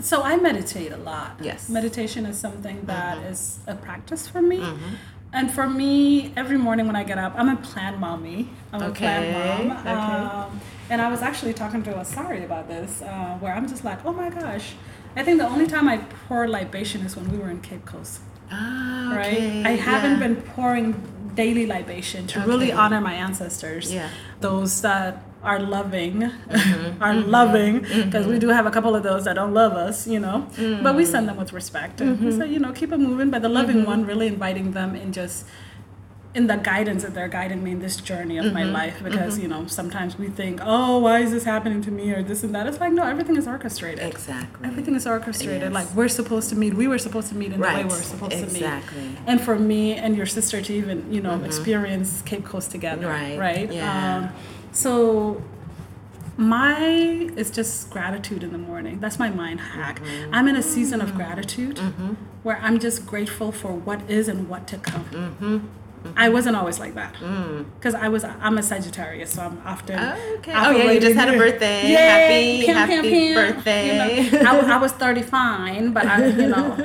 So I meditate a lot.
Yes. Mm-hmm.
Meditation is something that is a practice for me. And for me, every morning when I get up, I'm a plan mommy. I'm a plan mom.
okay.
Um, and I was actually talking to Asari about this, uh, where I'm just like, oh my gosh. I think the only time I pour libation is when we were in Cape Coast,
ah, okay. right?
I haven't
yeah.
been pouring daily libation to really honor my ancestors.
Yeah.
Those that are loving,
Mm-hmm.
are loving, because we do have a couple of those that don't love us, you know. But we send them with respect. And
Mm-hmm.
we say, you know, keep it moving. But the loving one, really inviting them in just in the guidance that they're guiding me in this journey of
Mm-hmm.
my life because you know sometimes we think oh why is this happening to me or this and that it's like no everything is orchestrated
exactly
everything is orchestrated
Yes.
like we're supposed to meet we were supposed to meet in the way we're supposed to meet Exactly. and for me and your sister to even you know experience cape coast together
Right.
right
Yeah.
um, so my it's just gratitude in the morning that's my mind hack
Mm-hmm.
i'm in a season of gratitude where i'm just grateful for what is and what to come
Mm-hmm.
I wasn't always like that mm. because I was I'm a Sagittarius, so I'm often.
Oh, okay. Oh, yeah, you just had a birthday.
Yeah,
Happy-
pew,
happy
pew.
birthday.
You know, I, I was 35, but I, you know,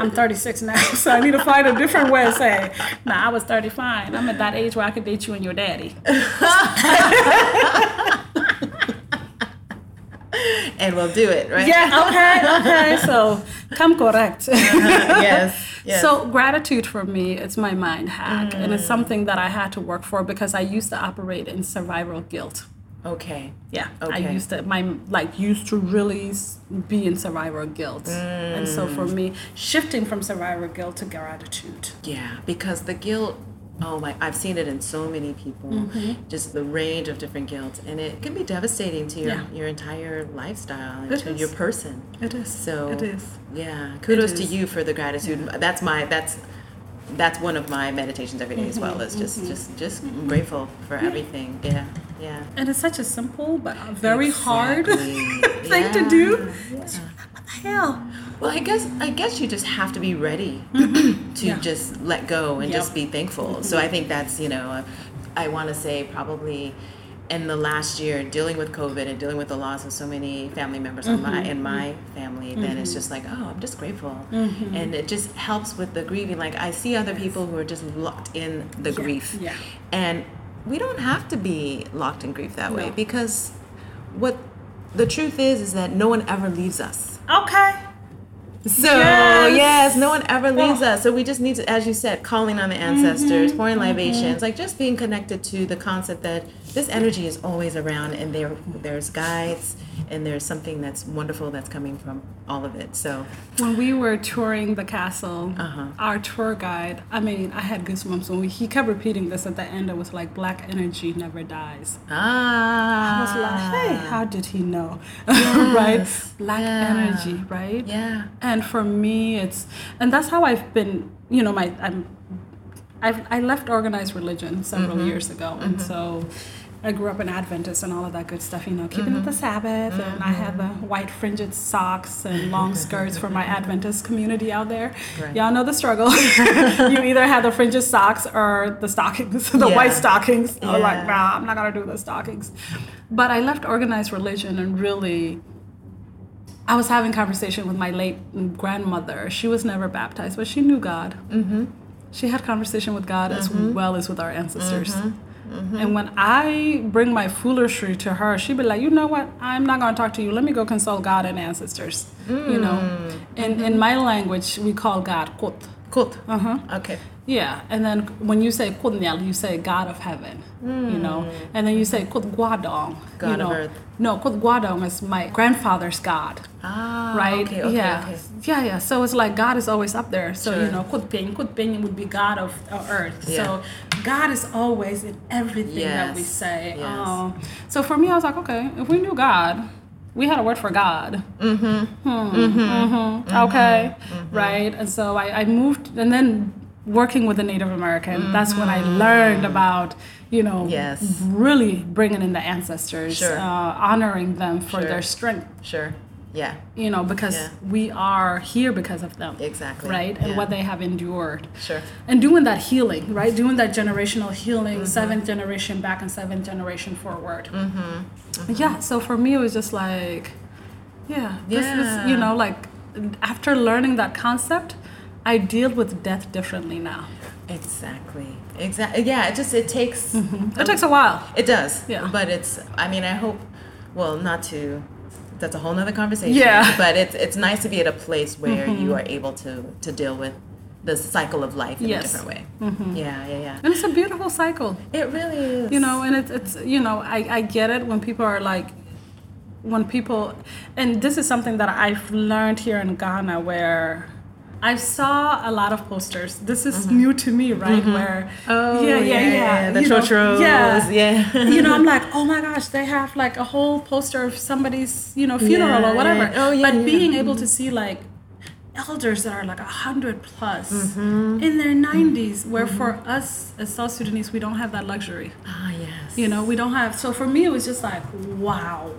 I'm 36 now, so I need to find a different way to say. Nah, I was 35. I'm at that age where I could date you and your daddy.
and we'll do it right
Yeah. Okay. Okay. So come correct.
yes yes
So gratitude for me, it's my mind hack, and it's mm. something that I had to work for because I used to operate in survival guilt.
Okay.
Yeah,
Okay.
I used to my like used to really be in survivor guilt, and so for mm. me, shifting from survivor guilt to gratitude.
Yeah, because the guilt. Oh my! I've seen it in so many people.
Mm-hmm.
Just the range of different guilt, and it can be devastating to your
Yeah.
your entire lifestyle and
It
to
is.
your person.
It is.
So
it is.
Yeah, kudos to you for the gratitude. That's my that's that's one of my meditations every day as well. Is just
Mm-hmm.
just just grateful for everything. Yeah, yeah.
And it's such a simple but very hard
Exactly.
thing to do.
yeah.
What the hell?
Well, I guess I guess you just have to be ready to
Mm-hmm. Yeah.
just let go and
Yep.
just be thankful. So I think that's you know, uh, I want to say probably in the last year dealing with COVID and dealing with the loss of so many family members
Mm-hmm.
my in my family, then it's just like oh, I'm just grateful,
Mm-hmm.
and it just helps with the grieving. Like I see other people who are just locked in the grief,
yeah.
and we don't have to be locked in grief that way because what the truth is is that no one ever leaves us.
Okay.
So
Yes.
yes. no one ever leaves us. So we just need to, as you said, calling on the ancestors,
Mm-hmm.
pouring libations, like just being connected to the concept that this energy is always around, and there there's guides, and there's something that's wonderful that's coming from all of it. So
When we were touring the castle,
Uh-huh.
our tour guide, I mean, I had goosebumps when we, he kept repeating this at the end. It was like, black energy never dies.
ah,
I was like, hey, how did he know? right? Black
Yeah.
energy, right?
yeah,
And for me, it's, and that's how I've been, you know, my, I'm, I've, I left organized religion several
Mm-hmm.
years ago. And so I grew up an Adventist and all of that good stuff, you know, keeping
Mm-hmm.
the Sabbath. And I had the white fringed socks and long skirts for my Adventist community out there.
Right.
Y'all know the struggle. you either had the fringed socks or the stockings, the
Yeah.
white stockings. Was like, nah, I'm not going to do the stockings. But I left organized religion and really I was having conversation with my late grandmother. She was never baptized, but she knew God. Mm-hmm. She had conversation with God as well as with our ancestors. Mm-hmm. And when I bring my foolery to her, she'd be like, "You know what? I'm not going to talk to you. Let me go consult God and ancestors." You know, mm. in in my language, we call God Kuoth.
Kuoth.
Uh huh.
Okay.
Yeah, and then when you say Kunyal, you say God of heaven, you know, mm. and then you say Kuoth Guadong,
God
you
of
know.
earth.
No, Kuoth Guadong is my grandfather's God,
Ah,
right?
Okay. Okay.
yeah,
Okay.
yeah, yeah. So it's like God is always up there. So you know, Kuoth Ping, Kuoth Ping would be God of, of earth.
Yeah.
So God is always in everything that we say.
yes.
Oh. so for me, I was like, okay, if we knew God. We had a word for God. Mm-hmm. Mm-hmm. Okay. Right. And so I, I moved, and then working with the Native American, that's when I learned about, you know,
Yes.
really bringing in the ancestors,
Sure.
uh, honoring them for
Sure.
their strength,
Sure. Yeah.
you know, because
Yeah.
we are here because of them.
Exactly.
Right? And
Yeah.
what they have endured.
Sure.
And doing that healing, right? Doing that generational healing,
Mm-hmm.
seventh generation back and seventh generation forward.
Mm-hmm.
Yeah. So for me, it was just like, yeah, this is, you know, like after learning that concept, I deal with death differently now.
Exactly. Exactly. Yeah. It just it takes.
It takes a while.
It does.
Yeah.
But it's. I mean, I hope. Well, not to. That's a whole nother conversation.
Yeah. Mm-hmm.
But it's it's nice to be at a place where you are able to to deal with the cycle of life in
Yes.
a different way. Yeah. Yeah. Yeah.
And it's a beautiful cycle.
It really is.
you know and it's, it's you know I, I get it when people are like when people and this is something that i've learned here in ghana where i saw a lot of posters this is mm-hmm. new to me right mm-hmm. where
Mm-hmm. Oh,
yeah yeah yeah,
The
you know,
chochos.
yeah
Yeah.
you know i'm like oh my gosh they have like a whole poster of somebody's you know funeral
Yeah,
or whatever
yeah. Oh, yeah,
but
yeah,
being able to mm-hmm. see like elders that are like a hundred plus in their 90s where for us as south sudanese we don't have that luxury
ah yes.
you know we don't have so for me it was just like wow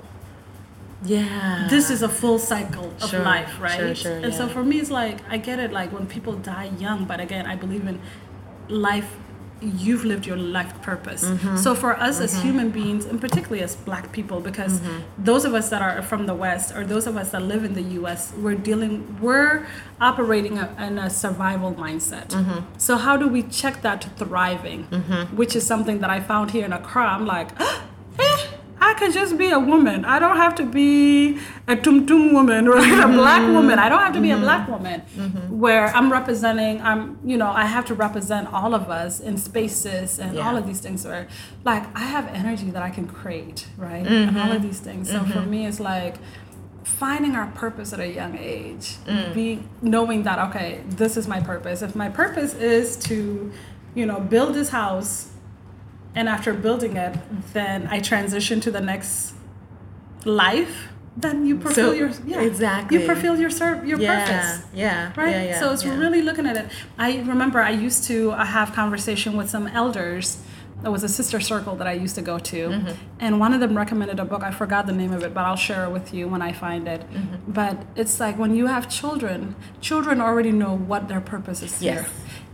Yeah.
this is a full cycle of
Sure,
life right
sure, sure,
and so for me it's like i get it like when people die young but again i believe in life you've lived your life purpose
Mm-hmm.
so for us as human beings and particularly as black people because
Mm-hmm.
those of us that are from the west or those of us that live in the us we're dealing we're operating a, in a survival mindset
Mm-hmm.
so how do we check that to thriving which is something that i found here in accra i'm like eh, I could just be a woman. I don't have to be a tum tum woman or a black mm-hmm. woman. I don't have to be a mm-hmm. black woman. Mm-hmm. Where I'm representing, I'm, you know, I have to represent all of us in spaces and all of these things. Where, like, I have energy that I can create, right? And all of these things. So for me, it's like finding our purpose at a young age mm. be knowing that okay this is my purpose if my purpose is to you know build this house and after building it then i transition to the next life. Then you fulfill
So,
your yeah.
Exactly.
you fulfill your serve your
yeah,
purpose.
yeah,
right?
yeah, yeah,
so it's really looking at it. I remember i used to uh, have conversation with some elders. There was a sister circle that i used to go to.
Mm-hmm.
and one of them recommended a book. I forgot the name of it but i'll share it with you when i find it.
Mm-hmm.
but it's like when you have children children already know what their purpose is
Yes.
here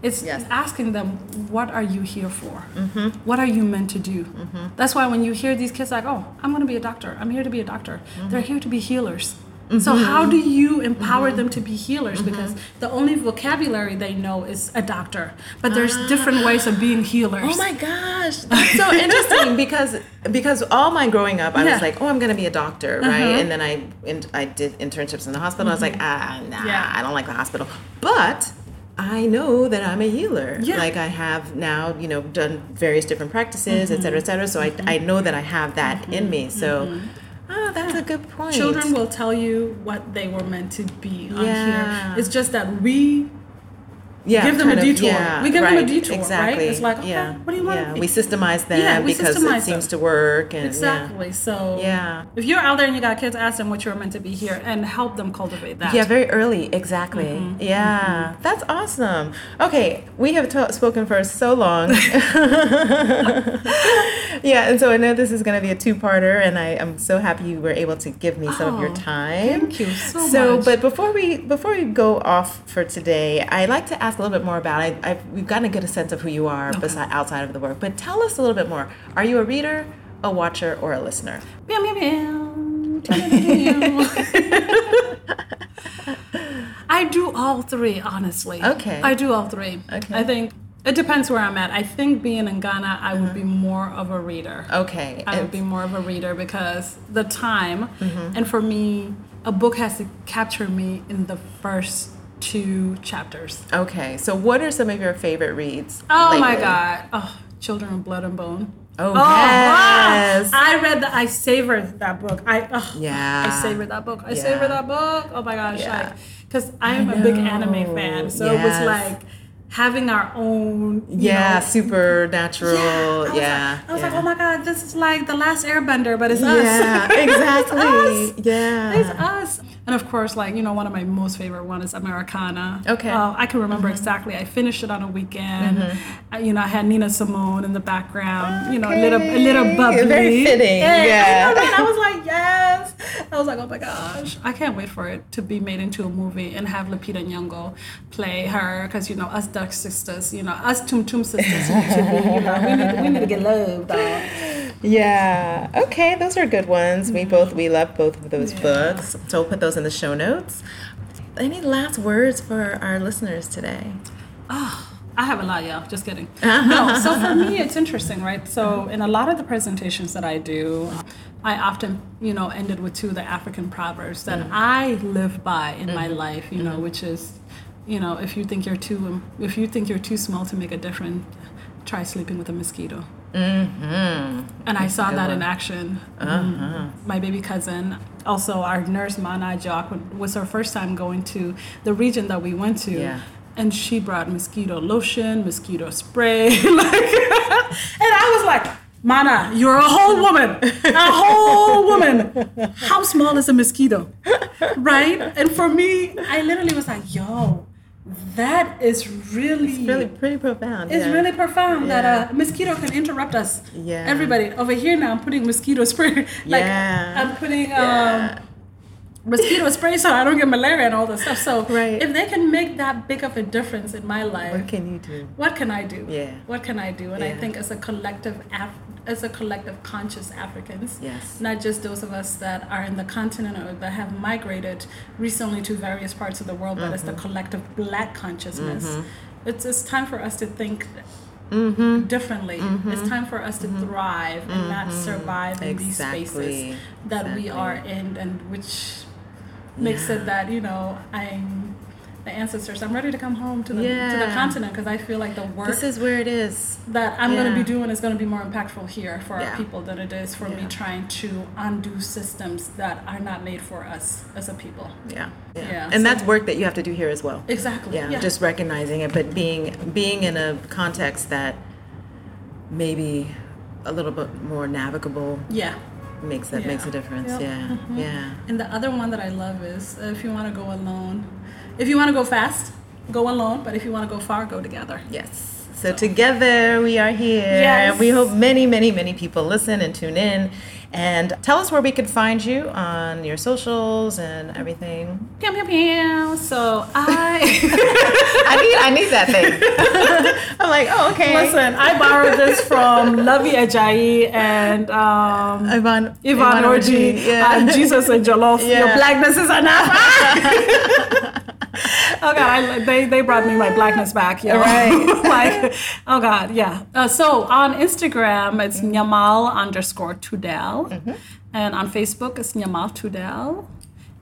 it's
Yes.
asking them what are you here for mm-hmm. what are you meant to do mm-hmm. that's why when you hear these kids like oh i'm going to be a doctor i'm here to be a doctor mm-hmm. they're here to be healers so how do you empower them to be healers because the only vocabulary they know is a doctor but there's ah. different ways of being healers
Oh my gosh, that's so interesting because because all my growing up, I
Yeah. Uh-huh.
was like, oh, I'm gonna be a doctor, right? Uh-huh. And then I in, I did internships in the hospital. I was like, ah, nah,
Mm-hmm. Yeah.
I don't like the hospital, but. I know that I'm a healer.
Yeah.
Like I have now, you know, done various different practices, et cetera, et cetera. So
Mm-hmm.
I, I know that I have that mm-hmm. in me. So, oh, that's a good point.
children will tell you what they were meant to be on
Yeah.
here it's just that we
yeah,
give them a
kind of,
detour.
yeah,
We give them a
right,
detour, right?
exactly.
It's like, okay,
yeah,
what do you want?
Yeah, we systemize them
Yeah, we
because
systemize
it seems
them.
to work. And, yeah.
Exactly. So
Yeah.
if you're out there and you got kids, ask them what you're meant to be here and help them cultivate that.
Yeah, very early. Exactly.
Mm-hmm.
Yeah, that's awesome. Okay, we have ta spoken for so long. yeah, and so I know this is going to be a two-parter, and I am so happy you were able to give me some of your
Oh,
time.
thank you so
So,
much.
So, but before we before we go off for today, I'd like to ask a little bit more about. I, I've, we've gotten a good a sense of who you are, beside outside of the work. But tell us a little bit more. Are you a reader, a watcher, or a listener?
Meow, meow, meow. I do all three, honestly.
Okay.
I do all three.
Okay.
I think it depends where I'm at. I think being in Ghana, I would be more of a reader.
Okay.
I would be more of a reader because the time,
Mm-hmm.
and for me, a book has to capture me in the first two chapters.
Okay, so what are some of your favorite reads?
Oh my? God! Oh, Children of Blood and Bone.
Oh, oh
wow.
yes.
I read that. I savored that book. I oh,
Yeah.
I savored that book. I
Yeah.
savored that book. Oh my gosh!
Yeah.
Like, because I am a big anime fan, so it was like having our own.
Yeah,
know,
supernatural.
I was
Yeah.
Like, I was
yeah.
like, oh my god, this is like the last Airbender, but it's us.
Yeah,
It's
exactly.
us.
Yeah.
It's us. And of course, like, you know, one of my most favorite one is Americana.
Okay.
Uh, I can remember mm-hmm. exactly. I finished it on a weekend. Mm-hmm. I, you know, I had Nina Simone in the background, you know, a little, a little bubbly.
Very fitting, yeah.
I, right? I was like, yes. I was like, oh my gosh. I can't wait for it to be made into a movie and have Lupita Nyong'o play her. Because, you know, us Dutch sisters, you know, us Tum Tum sisters, need to be, you know, we need, we need to get love, dog.
Yeah. Okay, those are good ones. We mm-hmm. both we love both of those books. So we'll put those in the show notes. Any last words for our listeners today?
Oh, I have a lot, y'all. Just kidding. no, so for me, it's interesting, right? So in a lot of the presentations that I do, I often, you know, ended with two of the African proverbs that mm-hmm. I live by in my mm-hmm. life, you know, mm-hmm. which is, you know, if you think you're too, if you think you're too small to make a difference, try sleeping with a mosquito.
Mm-hmm.
And I saw that in action.
Uh-huh.
My baby cousin, also our nurse Mana Jock, was her first time going to the region that we went to.
Yeah.
And she brought mosquito lotion, mosquito spray, like, and I was like, Mana, you're a whole woman, a whole woman. How small is a mosquito, right? And for me, I literally was like, yo, that is really,
Really pretty profound.
it's
yeah.
really profound
Yeah.
that a mosquito can interrupt us.
Yeah.
Everybody over here now, I'm putting mosquito spray. like
Yeah.
I'm putting um, mosquito spray so I don't get malaria and all that stuff. So
Right.
if they can make that big of a difference in my life,
What can you do?
what can I do?
Yeah.
What can I do? And I think as a collective, Af- as a collective conscious Africans,
Yes.
not just those of us that are in the continent or that have migrated recently to various parts of the world, but as the
Mm-hmm.
collective Black consciousness, it's it's time for us to think mm-hmm. differently. Mm-hmm. It's time for us to mm-hmm. thrive and not mm-hmm. survive in exactly. these spaces that exactly. we are in, and which makes yeah. it that you know I'm the ancestors. I'm ready to come home to the yeah. to the continent because I feel like the work.
This is where it is.
That I'm yeah. going to be doing is going to be more impactful here for yeah. our people than it is for me trying to undo systems that are not made for us as a people.
Yeah, yeah. And so, that's work that you have to do here as well.
Exactly.
Yeah, Just recognizing it, but being being in a context that maybe a little bit more navigable.
Yeah
makes that yeah. makes a difference. Yep. Yeah, mm-hmm. yeah.
And the other one that I love is if you want to go alone, if you want to go fast, go alone. But if you want to go far, go together.
Yes. So, so. together we are here. Yes. We hope many, many, many people listen and tune in. And tell us where we could find you on your socials and everything.
Pew, pew, pew. So I
I need I need that thing. I'm like, oh okay.
Listen, I borrowed this from Lovey Ajayi and um,
Ivan
Ivan Orji yeah. and Jesus and Jollof. Yeah. Your blackness is enough. oh god, I, they they brought me my blackness back. You know? Right. like, oh god, yeah. Uh, so on Instagram, it's mm-hmm. Nyamal underscore Tutdel, mm-hmm. and on Facebook, it's Nyamal Tutdel.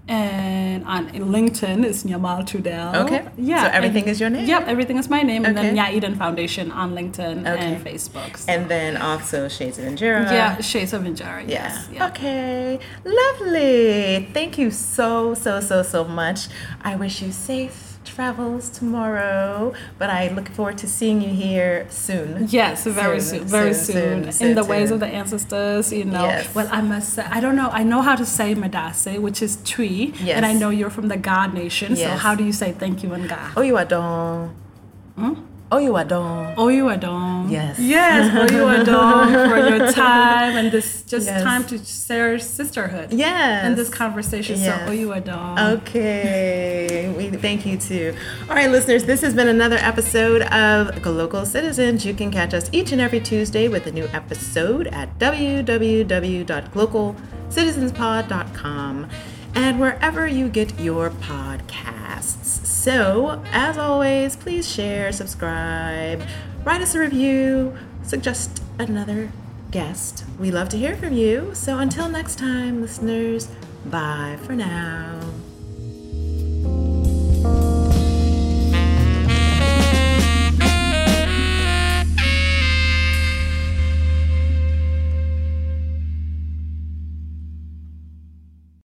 And on LinkedIn is Nyamal Tutdel.
Okay. Yeah. So everything and, is your name?
Yep, everything is my name. Okay. And then Nya Eden Foundation on LinkedIn okay. and Facebook.
So. And then also Shades of Injera.
Yeah, Shades of Injera. Yeah. Yes.
Yeah. Okay. Lovely. Thank you so, so, so, so much. I wish you safe travels tomorrow, but I look forward to seeing you here soon.
Yes, very soon, soon very soon, soon, soon in the ways of the ancestors. You know, yes. well, I must say, I don't know. I know how to say Medase, which is tree, yes. and I know you're from the God Nation. Yes. So how do you say thank you in God?
Oh, you are done. Hmm? Oyuadon.
Oyuadon.
Yes.
Yes, Oyuadon for your time and this just yes. time to share sisterhood.
Yes.
And this conversation. Yes. So Oyuadon.
Okay. We thank you too. All right, listeners, this has been another episode of Local Citizens. You can catch us each and every Tuesday with a new episode at www.localcitizenspod.com and wherever you get your podcasts. So, as always, please share, subscribe, write us a review, suggest another guest. We love to hear from you. So, until next time, listeners, bye for now.